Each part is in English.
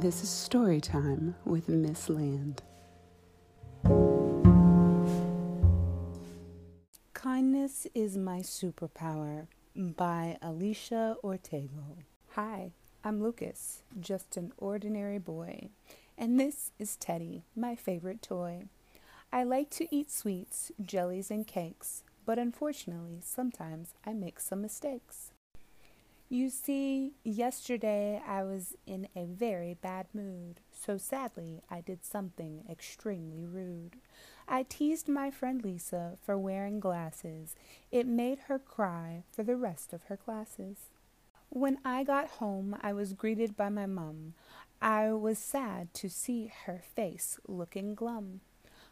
This is story time with Miss Land. Kindness is My Superpower by Alicia Ortego. Hi, I'm Lucas, just an ordinary boy, and this is Teddy, my favorite toy. I like to eat sweets, jellies, and cakes, but unfortunately, sometimes I make some mistakes. You see, yesterday I was in a very bad mood, so sadly I did something extremely rude. I teased my friend Lisa for wearing glasses. It made her cry for the rest of her classes. When I got home, I was greeted by my mum. I was sad to see her face looking glum.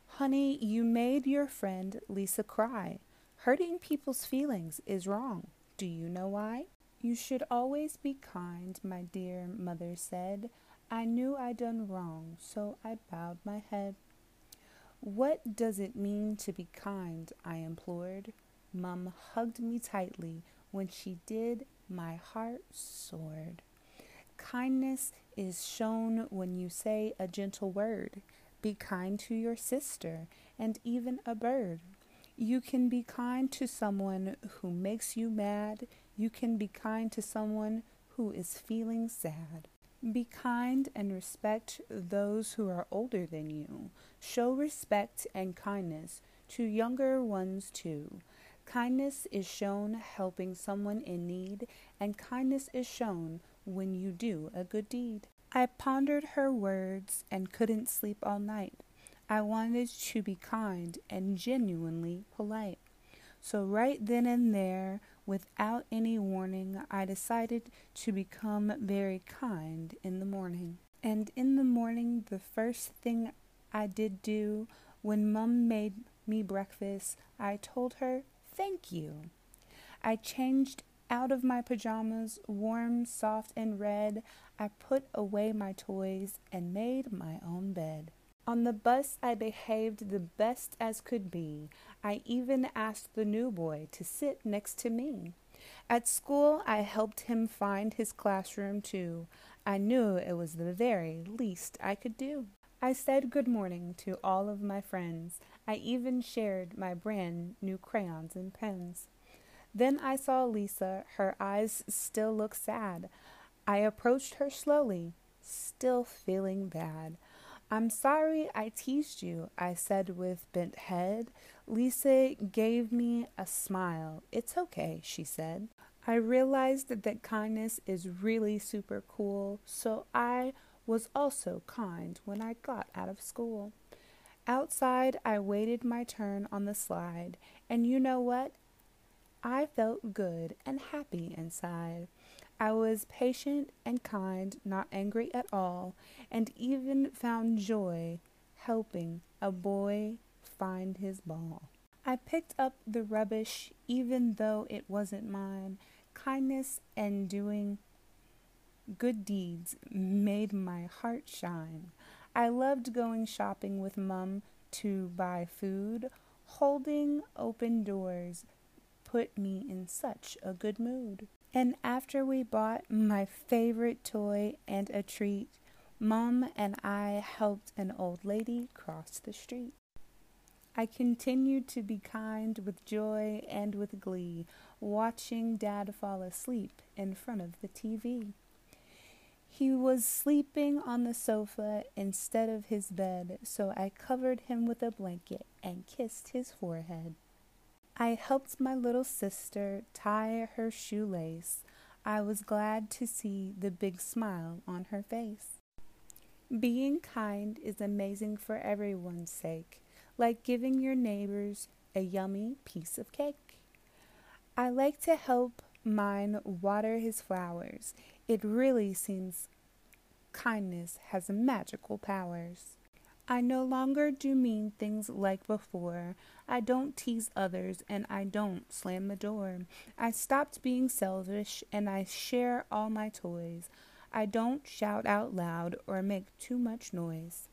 Honey, you made your friend Lisa cry. Hurting people's feelings is wrong. Do you know why? You should always be kind, my dear mother said. I knew I'd done wrong, so I bowed my head. What does it mean to be kind? I implored. Mum hugged me tightly. When she did, my heart soared. Kindness is shown when you say a gentle word. Be kind to your sister and even a bird. You can be kind to someone who makes you mad. You can be kind to someone who is feeling sad. Be kind and respect those who are older than you. Show respect and kindness to younger ones too. Kindness is shown helping someone in need, and kindness is shown when you do a good deed. I pondered her words and couldn't sleep all night. I wanted to be kind and genuinely polite. So, right then and there, Without any warning, I decided to become very kind in the morning. And in the morning, the first thing I did do when Mum made me breakfast, I told her, Thank you. I changed out of my pajamas, warm, soft, and red. I put away my toys and made my own bed. On the bus, I behaved the best as could be. I even asked the new boy to sit next to me. At school, I helped him find his classroom too. I knew it was the very least I could do. I said good morning to all of my friends. I even shared my brand new crayons and pens. Then I saw Lisa. Her eyes still looked sad. I approached her slowly, still feeling bad. I'm sorry I teased you, I said with bent head. Lisa gave me a smile. It's okay, she said. I realized that kindness is really super cool, so I was also kind when I got out of school. Outside, I waited my turn on the slide, and you know what? I felt good and happy inside. I was patient and kind, not angry at all, and even found joy helping a boy find his ball. I picked up the rubbish even though it wasn't mine. Kindness and doing good deeds made my heart shine. I loved going shopping with Mum to buy food. Holding open doors put me in such a good mood. And after we bought my favorite toy and a treat, Mom and I helped an old lady cross the street. I continued to be kind with joy and with glee, watching Dad fall asleep in front of the TV. He was sleeping on the sofa instead of his bed, so I covered him with a blanket and kissed his forehead. I helped my little sister tie her shoelace. I was glad to see the big smile on her face. Being kind is amazing for everyone's sake, like giving your neighbors a yummy piece of cake. I like to help mine water his flowers. It really seems kindness has magical powers. I no longer do mean things like before. I don't tease others and I don't slam the door. I stopped being selfish and I share all my toys. I don't shout out loud or make too much noise.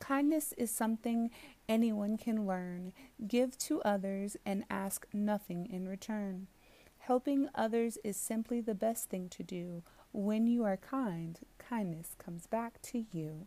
Kindness is something anyone can learn. Give to others and ask nothing in return. Helping others is simply the best thing to do. When you are kind, kindness comes back to you.